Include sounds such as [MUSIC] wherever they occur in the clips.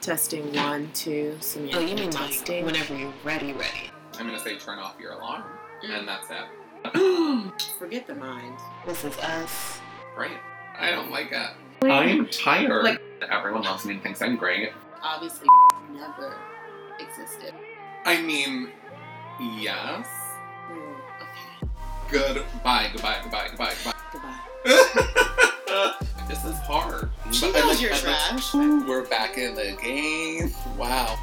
Testing one, two. Samantha Oh, you mean like testing. whenever you're ready, ready. I'm gonna say turn off your alarm, and that's it. [GASPS] Forget the mind. This is us. Great. I don't like it. I'm tired. Like- Everyone loves me and thinks I'm great. Obviously, never existed. I mean, yes. Mm, okay. Goodbye, goodbye, goodbye, goodbye, Goodbye. goodbye. [LAUGHS] this is hard. She But knows like- you're I like- trash. We're back in the game. Wow.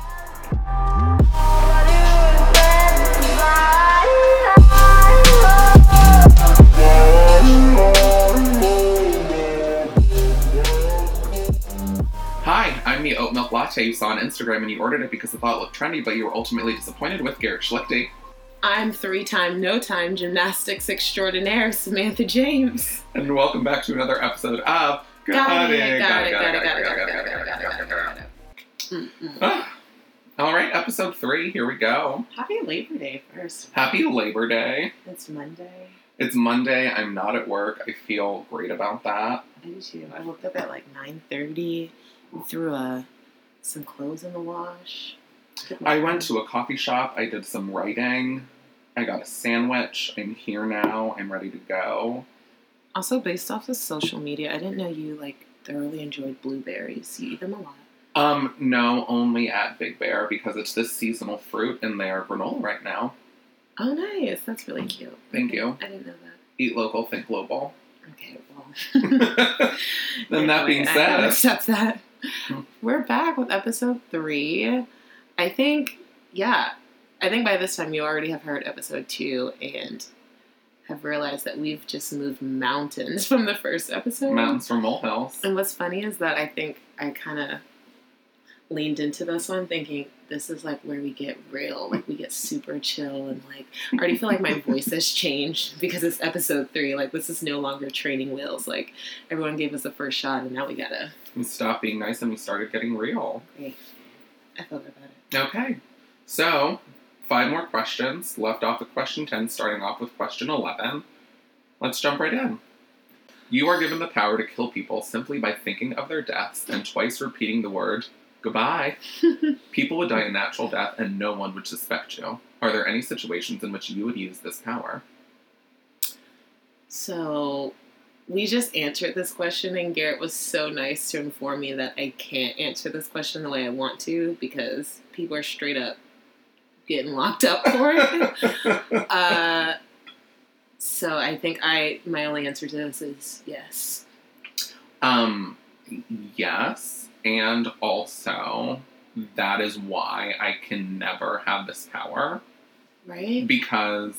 Hi, I'm the oat milk latte you saw on Instagram and you ordered it because you thought it looked trendy, but you were ultimately disappointed with Garrett Schlichty. I'm three-time no-time gymnastics extraordinaire Samantha James. And welcome back to another episode of Got it, got it, got it, got it, got it, got it, got it, got it, got it. All right, episode three, here we go. Happy Labor Day first. Happy Labor Day. It's Monday. It's Monday. I'm not at work. I feel great about that. I do too. I woke up at like 9.30 and threw uh, some clothes in the wash. I went to a coffee shop. I did some writing. I got a sandwich. I'm here now. I'm ready to go. Also, based off of social media, I didn't know you like thoroughly enjoyed blueberries. You eat them a lot. Um, no, only at Big Bear because it's this seasonal fruit and they are granola right now. Oh, nice. That's really cute. Thank you. I didn't know that. Eat local, think global. Okay, well. [LAUGHS] [LAUGHS] then that being I said, accept that. Hmm. We're back with episode three. I think, yeah, I think by this time you already have heard episode two and have realized that we've just moved mountains [LAUGHS] from the first episode. mountains from molehills. And what's funny is that I think I kind of leaned into this one thinking this is like where we get real, like we get super chill and like I already feel like my [LAUGHS] voice has changed because it's episode three. Like this is no longer training wheels. Like everyone gave us the first shot and now we gotta. We stopped being nice and we started getting real. Great. I feel good about it. Okay. So, five more questions left off with question 10, starting off with question 11. Let's jump right in. You are given the power to kill people simply by thinking of their deaths and twice repeating the word goodbye. [LAUGHS] people would die a natural death and no one would suspect you. Are there any situations in which you would use this power? So we just answered this question, and Garrett was so nice to inform me that I can't answer this question the way I want to because people are straight up getting locked up for it. [LAUGHS] uh, so I think I my only answer to this is yes. um, yes, and also that is why I can never have this power. Right? because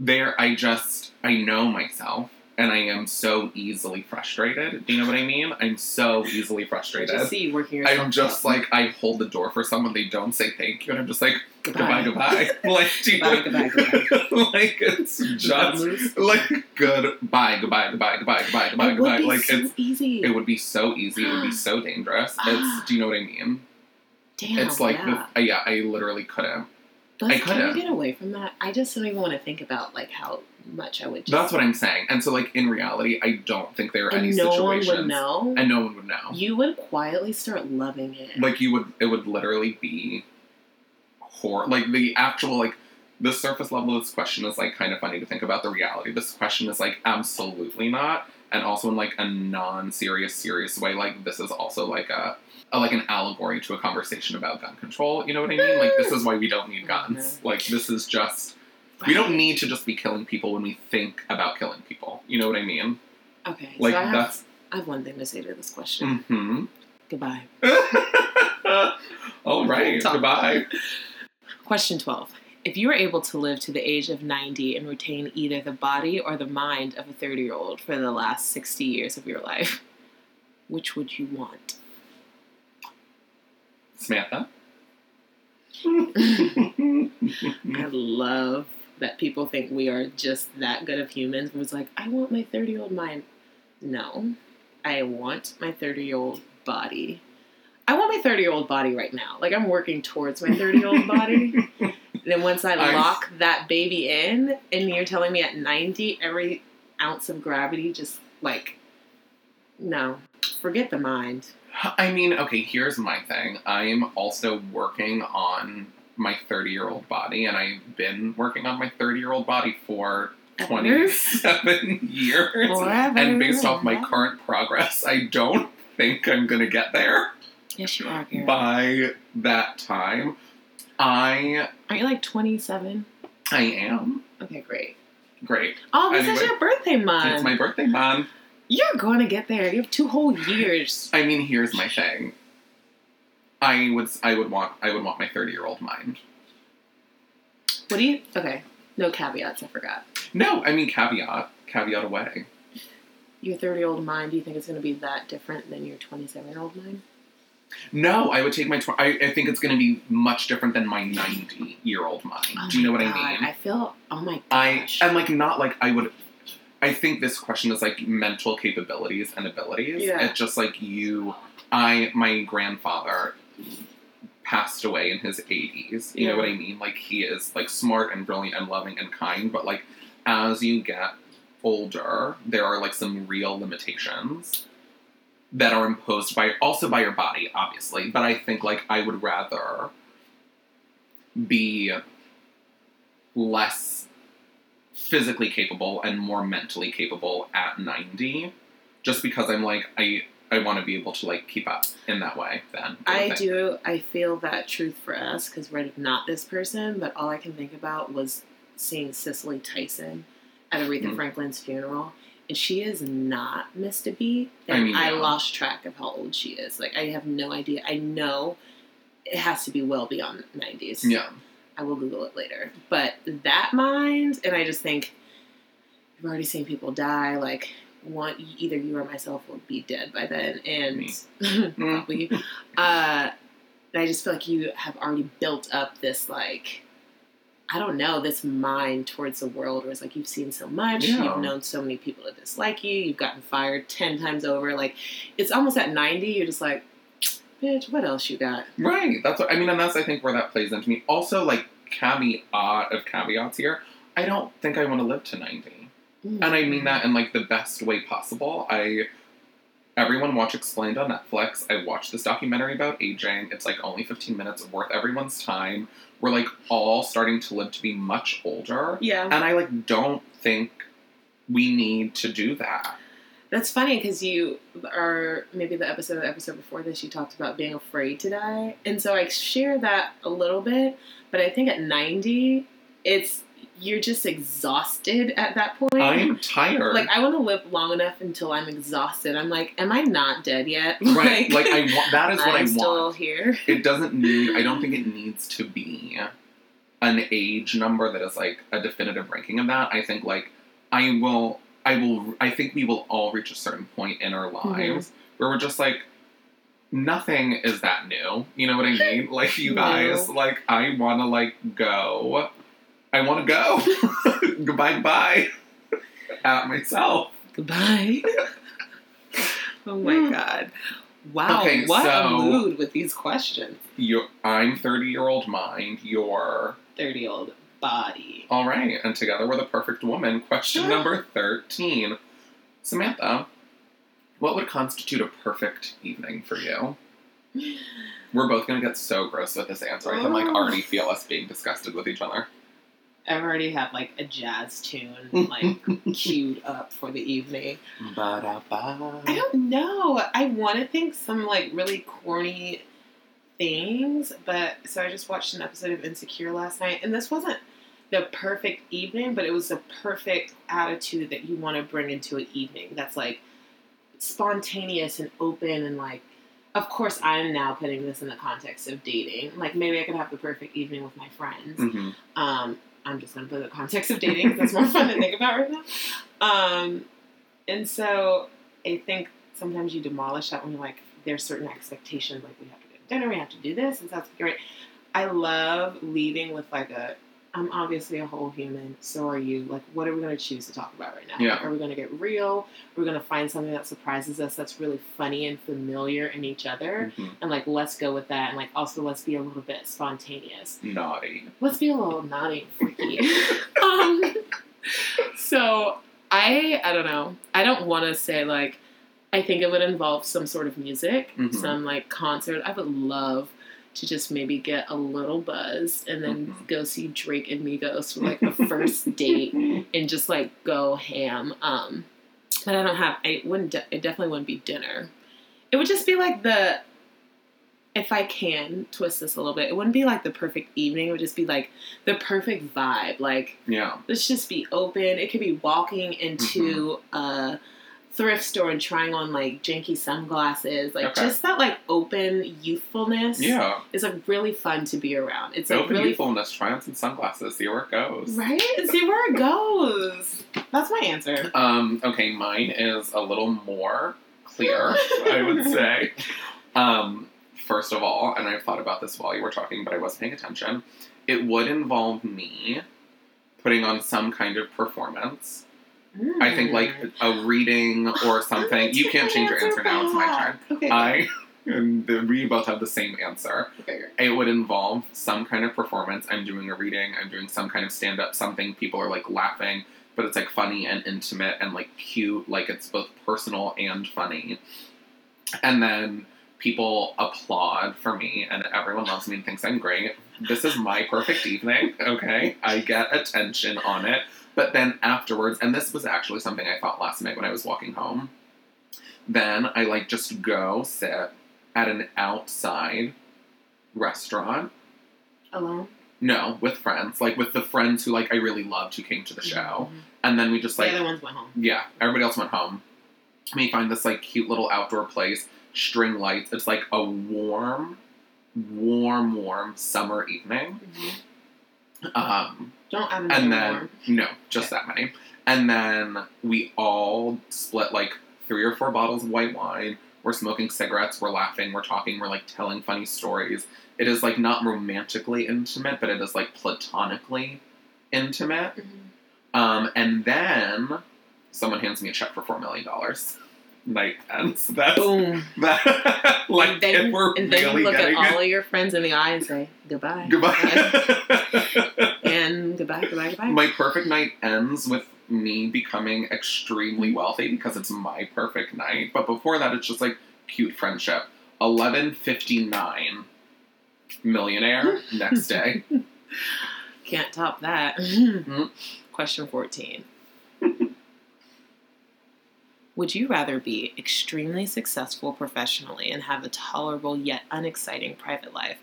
there I just I know myself and I am so easily frustrated. Do you know what I mean? I'm so easily frustrated. just see working yourself. I'm just up. like I hold the door for someone, they don't say thank you, and I'm just like Goodbye. goodbye, goodbye. [LAUGHS] like do you know- Goodbye, goodbye, [LAUGHS] like it's just like goodbye, goodbye, goodbye, goodbye, goodbye, goodbye, It would goodbye. be Like so it's easy. it would be so easy. It would be so dangerous. [GASPS] It's do you know what I mean? Damn, it's like yeah. the, yeah, I literally couldn't. But I can couldn't. we get away from that? I just don't even want to think about like how much I would. Just, That's what I'm saying. And so, like in reality, I don't think there are and any no one situations, would know. and no one would know. You would quietly start loving it. Like you would, it would literally be horror. Like the actual, like the surface level of this question is like kind of funny to think about. The reality, this question is like absolutely not, and also in like a non-serious, serious way. Like this is also like a. a like an allegory to a conversation about gun control. You know what I mean? Like this is why we don't need guns. [LAUGHS] Like this is just we don't need to just be killing people when we think about killing people. You know what I mean? Okay, Like so I have, that's I have one thing to say to this question. hmm Goodbye. [LAUGHS] All right. Goodbye. Question twelve. If you were able to live to the age of 90 and retain either the body or the mind of a 30 year old for the last 60 years of your life, which would you want? Samantha. [LAUGHS] I love that people think we are just that good of humans. It was like, I want my 30 year old mind. No, I want my 30 year old body. I want my 30 year old body right now. Like, I'm working towards my 30 year old body. [LAUGHS] then once I I- lock that baby in, and you're telling me at 90, every ounce of gravity just like, no, forget the mind. I mean, okay, here's my thing. I'm also working on my 30 year old body, and I've been working on my 30 year old body for 27 [LAUGHS] years. Forever. And based off my current progress, I don't think I'm gonna get there Yes, you are, by that time. I Aren't you like 27? I am Okay, great. great. Oh, this is your birthday month. It's my birthday month. You're going to get there. You have two whole years. I mean, here's my thing. I would I would want I would want my 30 year old mind. What do you? Okay, no caveats. I forgot. No, I mean caveat caveat away. Your 30 year old mind. Do you think it's going to be that different than your 27 year old mind? No, I would take my. Tw- I, I think it's going to be much different than my 90 year old mind. Oh Do you know what God, I mean? I feel. Oh my gosh. I and like not like I would. I think this question is like mental capabilities and abilities. Yeah. It's just like you. I my grandfather passed away in his 80s. You know what I mean? Like he is like smart and brilliant and loving and kind, but like as you get older, there are like some real limitations that are imposed by also by your body, obviously. But I think like I would rather be less physically capable and more mentally capable at 90 just because I'm like I I want to be able to like keep up in that way then. I do. I feel that truth for us because we're not this person, but all I can think about was seeing Cicely Tyson at Aretha Mhm. Franklin's funeral. And she is not missed a beat. I mean, I yeah. lost track of how old she is. Like, I have no idea. I know it has to be well beyond 90s. Yeah. I will Google it later. But that mind, and I just think we've already seen people die. Like, one, either you or myself will be dead by then, and [LAUGHS] probably. uh, and I just feel like you have already built up this like. I don't know, this mind towards the world where it's like you've seen so much, Yeah. you've known so many people to dislike you, you've gotten fired 10 times over. Like, it's almost at 90, you're just like, bitch, what else you got? Right. That's what I mean, and that's I think where that plays into me. Also, like caveat of caveats here. I don't think I want to live to and I mean that in like the best way possible. I everyone watch Explained on Netflix. I watched this documentary about aging. It's like only fifteen minutes, worth everyone's time. We're like all starting to live to be much older, Yeah. and I like don't think we need to do that. That's funny because you are maybe the episode the episode before this you talked about being afraid to die, and so I share that a little bit. But I think at ninety, it's you're just exhausted at that point. I'm [LAUGHS] tired. like I want to live long enough until I'm exhausted. I'm like, am I not dead yet? right. Like [LAUGHS] I want. That is what I'm I want. still here. [LAUGHS] it doesn't need i don't think it needs to be an age number that is like a definitive ranking of that i think like i will i will i think we will all reach a certain point in our mm-hmm. lives where we're just like nothing is that new you know what i mean like you No. guys like i want to like go i want to go [LAUGHS] goodbye goodbye at myself Goodbye. [LAUGHS] oh my hmm. god. Wow, Okay, what a so- mood with these questions. you i'm 30 year old mind you're 30 year old body. All right, and together we're the perfect woman. Question [GASPS] number 13. Samantha, what would constitute a perfect evening for you? [SIGHS] We're both going to get so gross with this answer. I can like Oh. already feel us being disgusted with each other. I already have like a jazz tune [LAUGHS] like queued up for the evening. I don't know. I want to think some like really corny things, but so I just watched an episode of Insecure last night, and this wasn't the perfect evening, but it was the perfect attitude that you want to bring into an evening. That's like spontaneous and open and like. Of course, I'm now putting this in the context of dating. Like maybe I could have the perfect evening with my friends. hmm Um, I'm just going to put the context of dating because that's more fun to think about right now. Um, and so I think sometimes you demolish that when you're like, there's certain expectations, like we have to go to dinner, we have to do this, and that's great. I love leaving with like a, I'm obviously a whole human, so are you. Like, what are we going to choose to talk about right now? Yeah. Like, are we going to get real? We're we going to find something that surprises us that's really funny and familiar in each other? hmm And like, let's go with that. And like, also, let's be a little bit spontaneous Naughty. let's be a little naughty and freaky. [LAUGHS] [LAUGHS] um, so I I don't know. I don't want to say like I think it would involve some sort of music, Mhm. some like concert. I would love to just maybe get a little buzz and then Mhm. go see Drake and Migos for like a first [LAUGHS] date and just like go ham. Um, but I don't have. I wouldn't. De- it definitely wouldn't be dinner. It would just be like the. If I can twist this a little bit, it wouldn't be like the perfect evening. It would just be like the perfect vibe. Like Yeah. let's just be open. It could be walking into Mm-hmm. a thrift store and trying on like janky sunglasses. Like Okay. just that like open youthfulness. Yeah. is like really fun to be around. It's like Open really youthfulness. Try on some sunglasses. See where it goes. right. See where it goes. That's my answer. Um, okay, mine is a little more clear, I would [LAUGHS] say. Um, first of all, and I've thought about this while you were talking, but I wasn't paying attention, it would involve me putting on some kind of performance. I think like a reading or something. You can't change your answer now, it's my turn. Okay. I [LAUGHS] and the, we both have the same answer. okay. It would involve some kind of performance. I'm doing a reading, I'm doing some kind of stand up, something people are like laughing, but it's like funny and intimate and like cute, like it's both personal and funny. And then people applaud for me, and everyone loves me and thinks I'm great. This is my perfect evening, okay? I get attention on it. But then afterwards, and this was actually something I thought last night when I was walking home, then I like just go sit at an outside restaurant. Alone. No, with friends, like with the friends who like I really loved who came to the show, Mhm. and then we just like the other ones went home. yeah, everybody else went home. We find this like cute little outdoor place, string lights. It's like a warm, warm, warm summer evening. Um, Don't add and then more. no, just that many. And then we all split like three or four bottles of white wine. We're smoking cigarettes. We're laughing. We're talking. We're like telling funny stories. It is like not romantically intimate, but it is like platonically intimate. Um, and then someone hands me a check for four million dollars. Night ends. That's Boom. [LAUGHS] that. like and then, if we're and then really you look at it. all of your friends in the eye and say goodbye. Goodbye. [LAUGHS] and goodbye, goodbye, goodbye. my perfect night ends with me becoming extremely wealthy because it's my perfect night. But before that, it's just like cute friendship. Eleven fifty nine. Millionaire [LAUGHS] next day. Can't top that. Hmm. Question 14. Would you rather be extremely successful professionally and have a tolerable yet unexciting private life,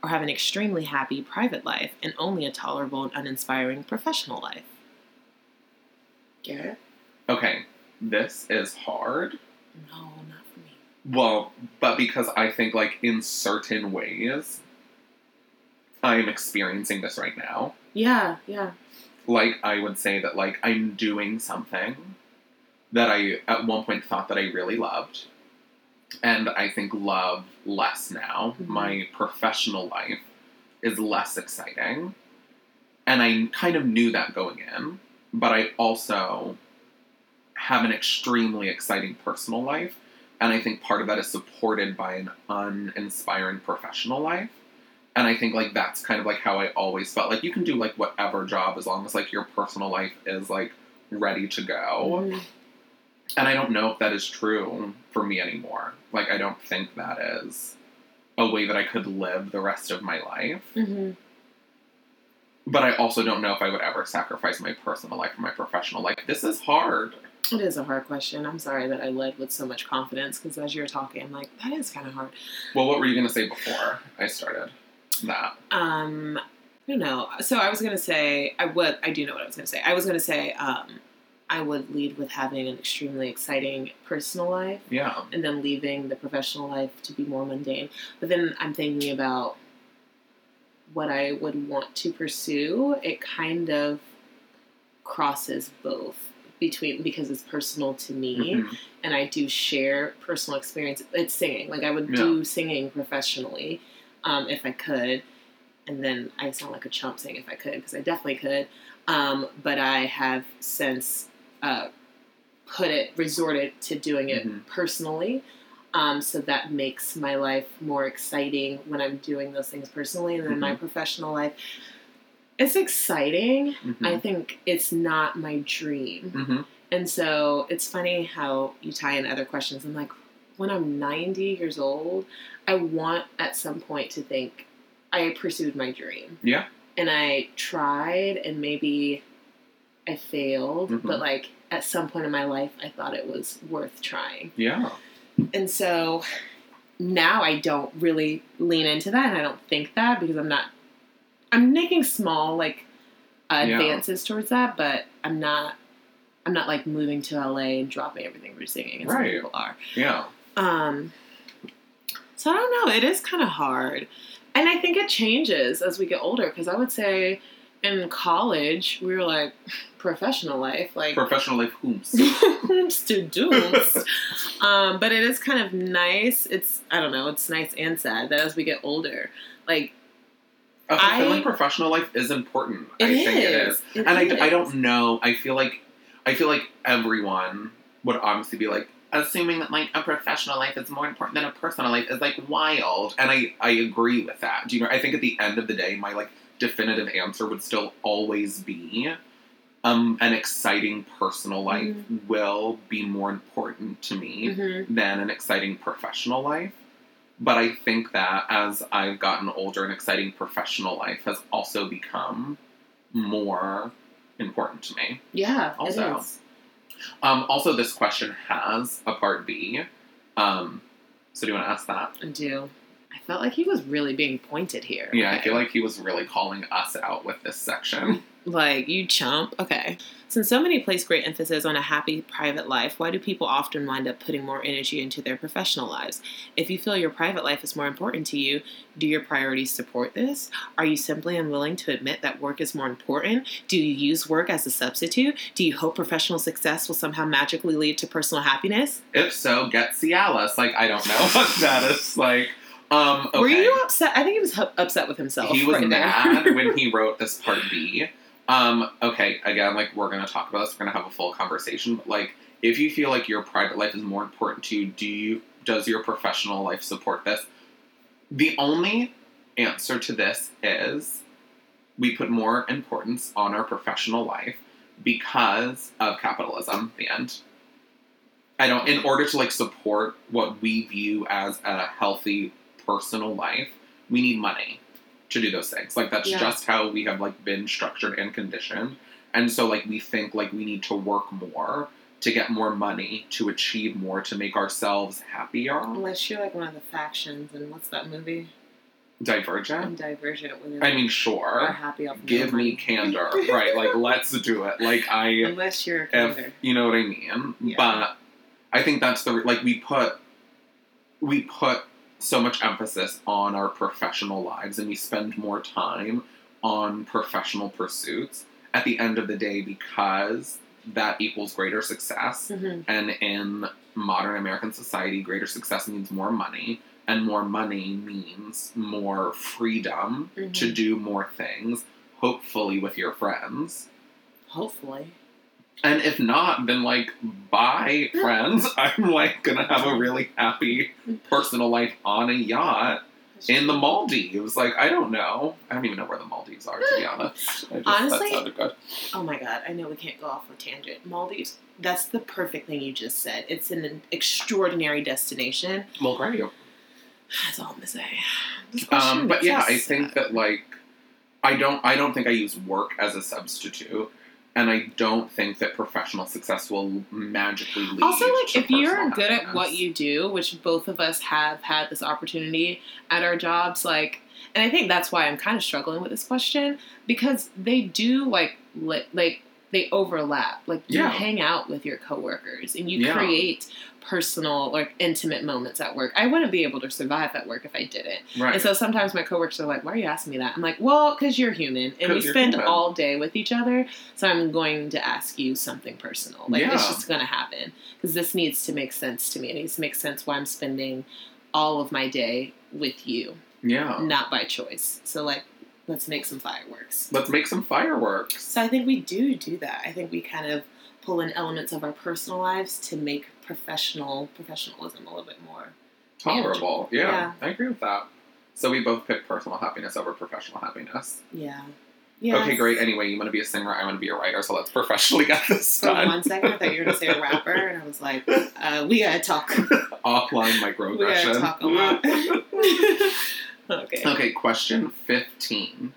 or have an extremely happy private life and only a tolerable and uninspiring professional life? Garrett? Okay, this is hard. No, not for me. Well, but because I think like in certain ways, I am experiencing this right now. Yeah, yeah. like I would say that like I'm doing something that I at one point thought that I really loved. And I think love less now. Mhm. My professional life is less exciting. And I kind of knew that going in, but I also have an extremely exciting personal life. And I think part of that is supported by an uninspiring professional life. And I think like that's kind of like how I always felt. Like you can do like whatever job as long as like your personal life is like ready to go. Mhm. And I don't know if that is true for me anymore. Like I don't think that is a way that I could live the rest of my life. Mhm. But I also don't know if I would ever sacrifice my personal life for my professional life. This is hard. It is a hard question. I'm sorry that I led with so much confidence because as you're talking, I'm like, that is kind of hard. Well, what were you gonna say before I started that? Um, I don't know. So I was gonna say I would. I do know what I was gonna say. I was gonna say um, I would lead with having an extremely exciting personal life, Yeah. and then leaving the professional life to be more mundane. But then I'm thinking about what I would want to pursue. It kind of crosses both between because it's personal to me Mhm. and I do share personal experience. It's singing. Like I would do singing professionally um, if I could, and then I sound like a chump saying if I could because I definitely could. Um, but I have since uh, put it resorted to doing it Mhm. personally. Um, so that makes my life more exciting when I'm doing those things personally, and then my professional life. It's exciting. Mhm. I think it's not my dream Mhm. And so it's funny how you tie in other questions. I'm like, when I'm 90 years old, I want at some point to think I pursued my dream. Yeah. And I tried and maybe I failed, Mhm. but like at some point in my life, I thought it was worth trying. Yeah. And so now I don't really lean into that and I don't think that because I'm not, I'm making small like uh, Yeah. advances towards that, but I'm not. I'm not like moving to LA and dropping everything we're singing as Right. people are. Yeah. Um, so I don't know. It is kind of hard, and I think it changes as we get older. Because I would say in college we were like professional life, like Professional life whomst. [LAUGHS] whomst to dooms. [LAUGHS] um, but it is kind of nice. It's I don't know. It's nice and sad that as we get older, like A fulfilling I- professional life is important. it I is. think it is. It and I, I don't know. I feel like I feel like everyone would obviously be like assuming that like a professional life is more important than a personal life is like wild. And I I agree with that. Do you know? I think at the end of the day, my like definitive answer would still always be. Um, an exciting personal life will be more important to me Mhm. than an exciting professional life. But I think that as I've gotten older, an exciting professional life has also become more important to me. Yeah. Also. It is. Um, also, this question has a part B. Um, so, do you want to ask that? I do. I felt like he was really being pointed here. Yeah, I feel like he was really calling us out with this section. [LAUGHS] Like, you chump. Okay. Since so many place great emphasis on a happy private life, why do people often wind up putting more energy into their professional lives? If you feel your private life is more important to you, do your priorities support this? Are you simply unwilling to admit that work is more important? Do you use work as a substitute? Do you hope professional success will somehow magically lead to personal happiness? if so, get Cialis. Like, I don't know [LAUGHS] what that is. Like, um, okay. Were you upset? I think he was upset with himself. he was right mad when [LAUGHS] he wrote this part B. Um, okay, again, like we're gonna talk about this, we're gonna have a full conversation, but like if you feel like your private life is more important to you, do you does your professional life support this? The only answer to this is we put more importance on our professional life because of capitalism, the end. I don't in order to like support what we view as a healthy personal life, we need money to do those things. Like that's Yeah. just how we have like been structured and conditioned. And so like we think like we need to work more to get more money to achieve more to make ourselves happier. Unless you're like one of the factions, and what's that movie? Divergent. I'm Divergent. I mean, are sure. happy off Give me money. candor. [LAUGHS] right, like let's do it. Like I [LAUGHS] Unless you're a if you know what I mean. Yeah. But I think that's the like we put we put so much emphasis on our professional lives and we spend more time on professional pursuits at the end of the day because that equals greater success Mhm. and in modern American society greater success means more money and more money means more freedom to Mhm. do more things hopefully with your friends Hopefully. And if not, then like, bye, friends. [LAUGHS] I'm like gonna have a really happy personal life on a yacht in the Maldives. Like, I don't know. I don't even know where the Maldives are, to be [LAUGHS] honest. Just, Honestly-. Oh my god, I know we can't go off a tangent. Maldives, that's the perfect thing you just said. It's an extraordinary destination. Well, great. [SIGHS] That's all I'm gonna say. Um, but yeah, I think that like, I don't. I don't think I use work as a substitute. And I don't think that professional success will magically lead. Also, like, if you're good at what you do, which both of us have had this opportunity at our jobs, like, and I think that's why I'm kind of struggling with this question because they do like li- like they overlap. Like you Yeah. hang out with your coworkers and you Yeah. create personal like intimate moments at work. I wouldn't be able to survive at work if I didn't. right? And so sometimes my coworkers are like, "Why are you asking me that?" I'm like, "Well, because you're human, and we spend human. all day with each other. So I'm going to ask you something personal. Like it's just going to happen because this needs to make sense to me. It needs to make sense why I'm spending all of my day with you, yeah. not by choice. So like, let's make some fireworks. Let's make some fireworks. So I think we do do that. I think we kind of pull in elements of our personal lives to make professional professionalism a little bit more. Tolerable. Yeah, Yeah. I agree with that. So we both picked personal happiness over professional happiness. Yeah. Yes. Okay, great. Anyway, you want to be a singer, I want to be a writer, so let's professionally get this [LAUGHS] For done. one second, I thought you were gonna say a rapper, and I was like, uh, "We gotta talk. [LAUGHS] Offline microaggression. We gotta talk a lot." [LAUGHS] okay. okay, question 15.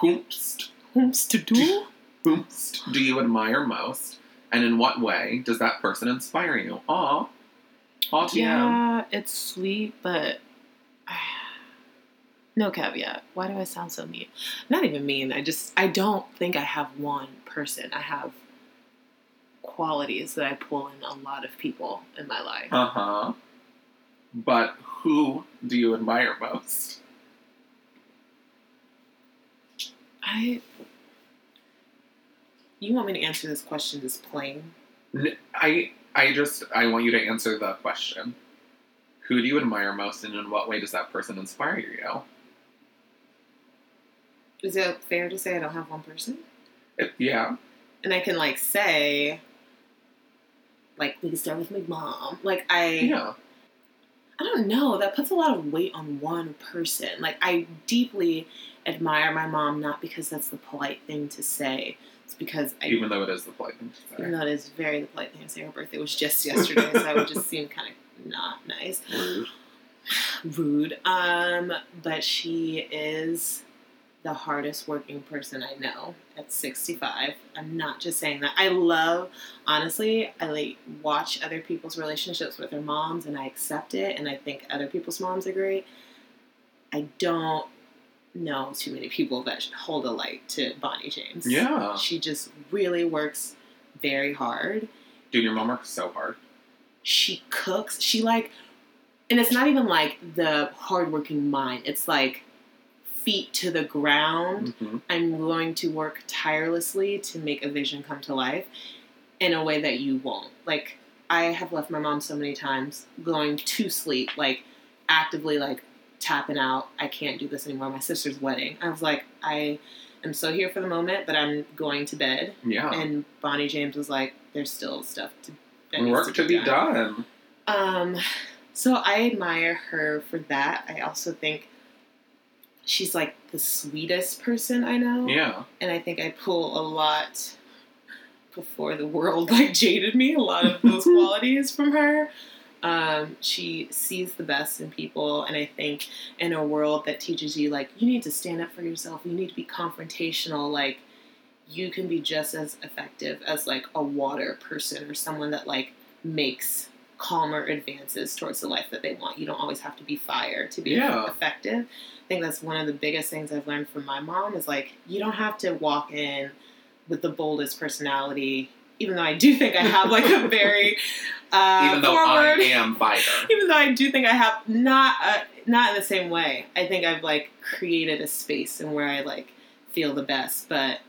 Whomst, Whomst to do? Whomst do you admire most, and in what way does that person inspire you? Aw. Aw, TM. Yeah, it's sweet, but [SIGHS] no caveat. Why do I sound so mean? Not even mean. I just I don't think I have one person. I have qualities that I pull in a lot of people in my life. Uh huh. But who do you admire most? I. You want me to answer this question just plain? I I just I want you to answer the question. Who do you admire most, and in what way does that person inspire you? Is it fair to say I don't have one person? It, yeah. And I can like say, like we can start with my mom. Like I, Yeah. I don't know. That puts a lot of weight on one person. Like I deeply admire my mom, not because that's the polite thing to say. It's because I, Even though it is the polite thing to even though it is very the polite thing to say. Her birthday was just yesterday, so I would just seem kind of not nice. Rude. rude. Um, but she is the hardest working person I know at 65. I'm not just saying that. I love, honestly, I like watch other people's relationships with their moms and I accept it and I think other people's moms are great. I don't know too many people that hold a light to Bonnie James. Yeah. She just really works very hard Dude, your mom works so hard. she cooks. She like, and it's not even like the hardworking mind. It's like feet to the ground. Mhm. I'm going to work tirelessly to make a vision come to life in a way that you won't. Like, I have left my mom so many times going to sleep, like actively like tapping out. I can't do this anymore. My sister's wedding. I was like, I am so here for the moment, but I'm going to bed. Yeah. And Bonnie James was like, "There's still stuff to Work to be done. um, so I admire her for that. I also think she's like the sweetest person I know. Yeah. And I think I pull a lot before the world like jaded me, a lot of those [LAUGHS] qualities from her. Um, she sees the best in people, and I think in a world that teaches you like you need to stand up for yourself, you need to be confrontational, like you can be just as effective as like a water person or someone that like makes calmer advances towards the life that they want. You don't always have to be fire to be Yeah. effective. I think that's one of the biggest things I've learned from my mom is like you don't have to walk in with the boldest personality. Even though I do think I have like a very uh, Even though forward, I am fighter. [LAUGHS] even though I do think I have not uh, not in the same way. I think I've like created a space and where I like feel the best, but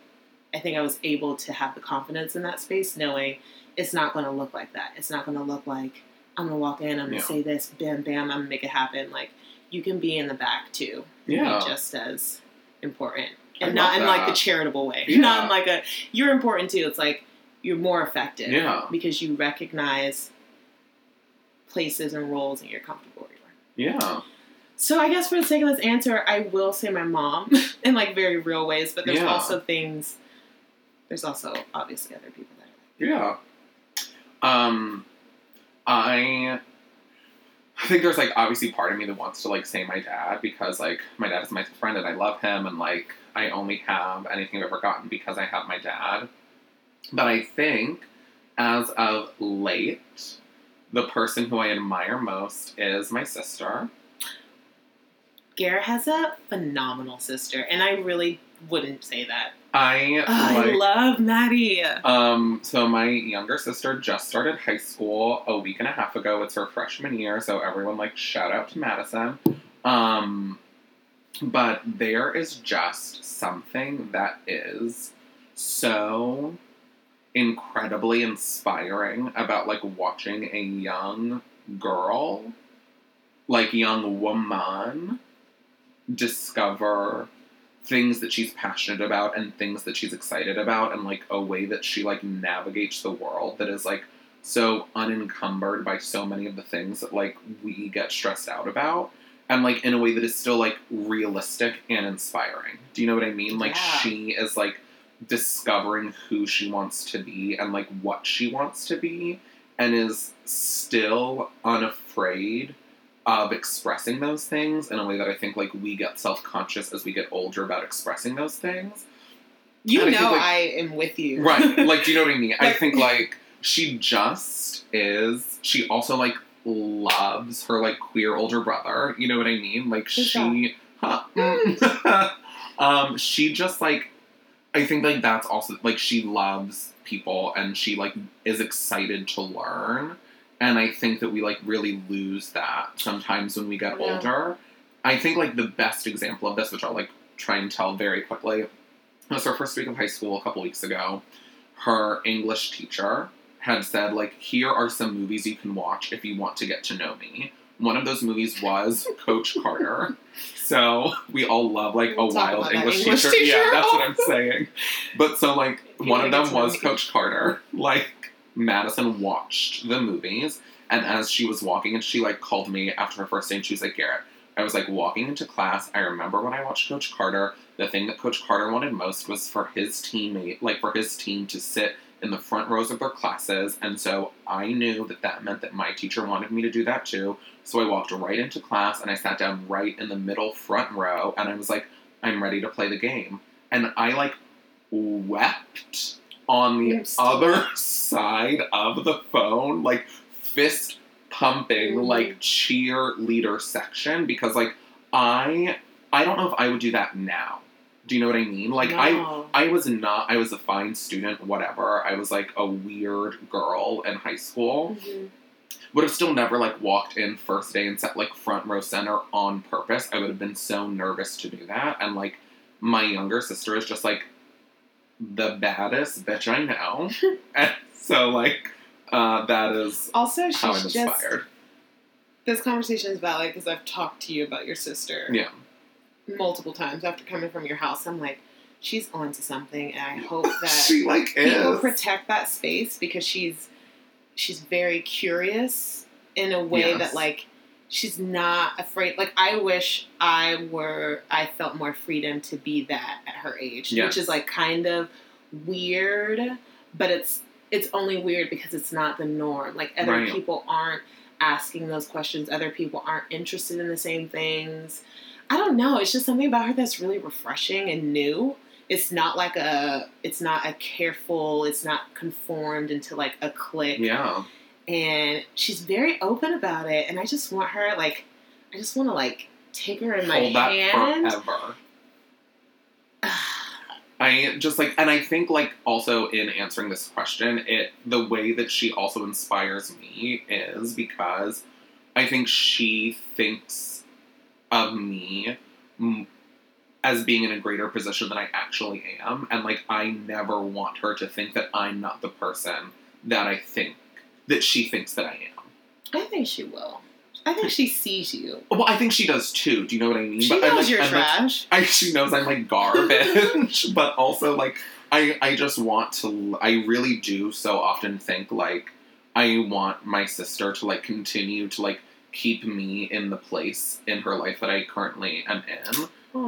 I think I was able to have the confidence in that space, knowing it's not going to look like that. It's not going to look like I'm going to walk in, I'm going to Yeah. say this, bam, bam, I'm going to make it happen. Like you can be in the back too, Yeah. just as important, and not love in like the charitable way, Yeah. not in like a you're important too. It's like you're more effective, Yeah. because you recognize places and roles and you're comfortable where you are. Yeah. So I guess for the sake of this answer, I will say my mom [LAUGHS] in like very real ways, but there's Yeah. also things. There's also obviously other people that I Yeah. Um, I, I think there's like obviously part of me that wants to like say my dad because like my dad is my friend and I love him and like I only have anything I've ever gotten because I have my dad. But I think as of late, the person who I admire most is my sister. Garrett has a phenomenal sister, and I really wouldn't say that. I Oh, I love Maddie. Um, so my younger sister just started high school a week and a half ago. It's her freshman year, so everyone like shout out to Madison. Um, but there is just something that is so incredibly inspiring about like watching a young girl, like young woman, discover things that she's passionate about and things that she's excited about and like a way that she like navigates the world that is like so unencumbered by so many of the things that like we get stressed out about and like in a way that is still like realistic and inspiring. Do you know what I mean? Like Yeah. she is like discovering who she wants to be and like what she wants to be and is still unafraid of expressing those things in a way that I think like we get self-conscious as we get older about expressing those things. You And I know think, like- I am with you. Right. [LAUGHS] Like do you know what I mean? I think like she just is she also like loves her like queer older brother. You know what I mean? Like Who's she huh, mm. [LAUGHS] um she just like I think like that's also like she loves people and she like is excited to learn. And I think that we like really lose that sometimes when we get Yeah. older. I think like the best example of this, which I'll like try and tell very quickly, was her first week of high school a couple weeks ago. Her English teacher had said, like, here are some movies you can watch if you want to get to know me. One of those movies was Coach Carter. So we all love like We'll a wild English, English teacher. teacher. Yeah, that's what I'm saying. But so like you one of them was me. Coach Carter. Like Madison watched the movies, and as she was walking, and she like called me after her first day, and she was like, Garrett, I was like walking into class. I remember when I watched Coach Carter. The thing that Coach Carter wanted most was for his teammate, like for his team, to sit in the front rows of their classes, and so I knew that that meant that my teacher wanted me to do that too. So I walked right into class and I sat down right in the middle front row, and I was like, I'm ready to play the game, and I like wept on the other [LAUGHS] side of the phone, like fist pumping, Mhm. like cheerleader section because like I I don't know if I would do that now. Do you know what I mean? Like I No. I was not I was a fine student, whatever. I was like a weird girl in high school. Mhm. Would have still never like walked in first day and sat like front row center on purpose. I would have been so nervous to do that. And like my younger sister is just like the baddest bitch I know. [LAUGHS] and so like uh, that is Also, how I'm she's just this conversation is valid because I've talked to you about your sister Yeah. Multiple times after coming from your house. I'm like, she's onto something, and I [LAUGHS] hope that she like people is. protect that space because she's she's very curious in a way Yes. that like she's not afraid like i wish i were i felt more freedom to be that at her age Yes. which is like kind of weird but it's it's only weird because it's not the norm like other Right. people aren't asking those questions other people aren't interested in the same things i don't know it's just something about her that's really refreshing and new it's not like a it's not a careful it's not conformed into like a clique yeah. and she's very open about it and i just want her like i just want to like take her in my Hold that hand forever. [SIGHS] I just like, and I think like also in answering this question, it the way that she also inspires me is because I think she thinks of me as being in a greater position than I actually am, and like I never want her to think that I'm not the person that I think that she thinks that I am. i think she will i think she sees you Well, I think she does too. Do you know what I mean? she But knows I'm, like, you're I'm, like, trash I, she knows I'm like garbage, [LAUGHS] but also like I I just want to I really do so often think like I want my sister to like continue to like keep me in the place in her life that I currently am in.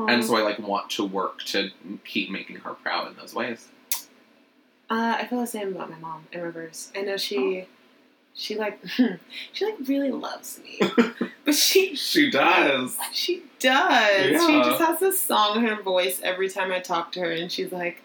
And so I like want to work to keep making her proud in those ways. uh, i feel the same about my mom in reverse i know Oh. she she like [LAUGHS] she like really loves me [LAUGHS] but she She does. She does. She just has this song in her voice every time I talk to her, and she's like,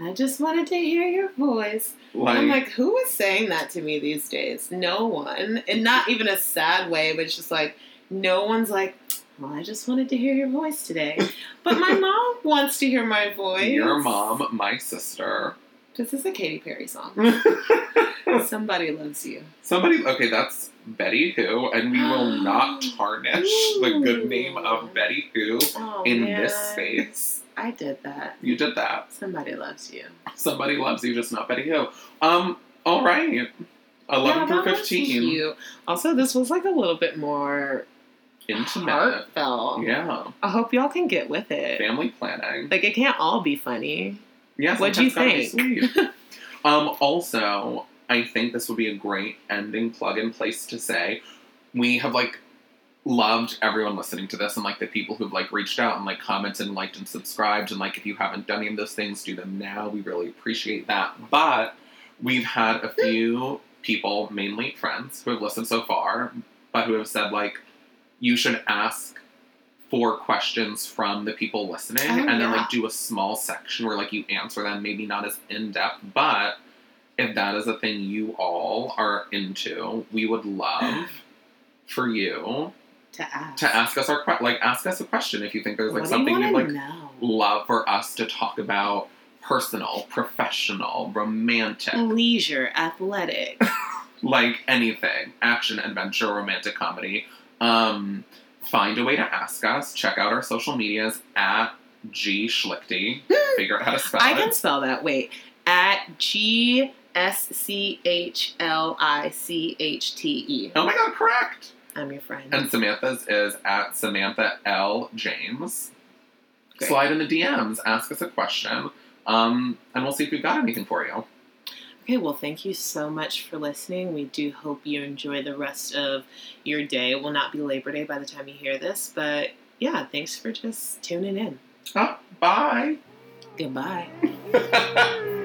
I just wanted to hear your voice. Like, I'm like, who is saying that to me these days? No one. And not even a sad way, but it's just like, no one's like, well, I just wanted to hear your voice today. [LAUGHS] But my mom wants to hear my voice. your mom, my sister. This is a Katy Perry song. [LAUGHS] Somebody loves you. Somebody, okay, that's Betty Who, and we will not [GASPS] tarnish the good name of Betty Who Oh, in man. this space. I did that. You did that. Somebody loves you. Somebody loves you, just not Betty Who. Um, all right. 11 Yeah, through that was 15. Also, this was like a little bit more Intimate. heartfelt. Yeah. I hope y'all can get with it. Family planning. Like it can't all be funny. Yeah, What'd you sometimes think? sweet. [LAUGHS] um, also, I think this would be a great ending plug in place to say we have like loved everyone listening to this and like the people who've like reached out and like commented and liked and subscribed and like if you haven't done any of those things do them now. We really appreciate that. But we've had a few people mainly friends who have listened so far but who have said like you should ask for questions from the people listening Oh, and then like do a small section where like you answer them maybe not as in-depth but if that is a thing you all are into we would love [GASPS] for you To ask. to ask us our like ask us a question if you think there's like What something you you'd like know? love for us to talk about personal professional romantic Leisure, athletic. [LAUGHS] like anything action adventure romantic comedy um find a way to ask us check out our social medias at g schlichty [LAUGHS] figure out how to spell I it can spell that. Wait. At G S C H L I C H T E. oh my god correct I'm your friend. and samantha's is at samantha l james Great. slide in the dms ask us a question um and we'll see if we've got anything for you Okay, well, thank you so much for listening. We do hope you enjoy the rest of your day. It will not be Labor Day by the time you hear this, but yeah, thanks for just tuning in. oh, bye Goodbye. [LAUGHS]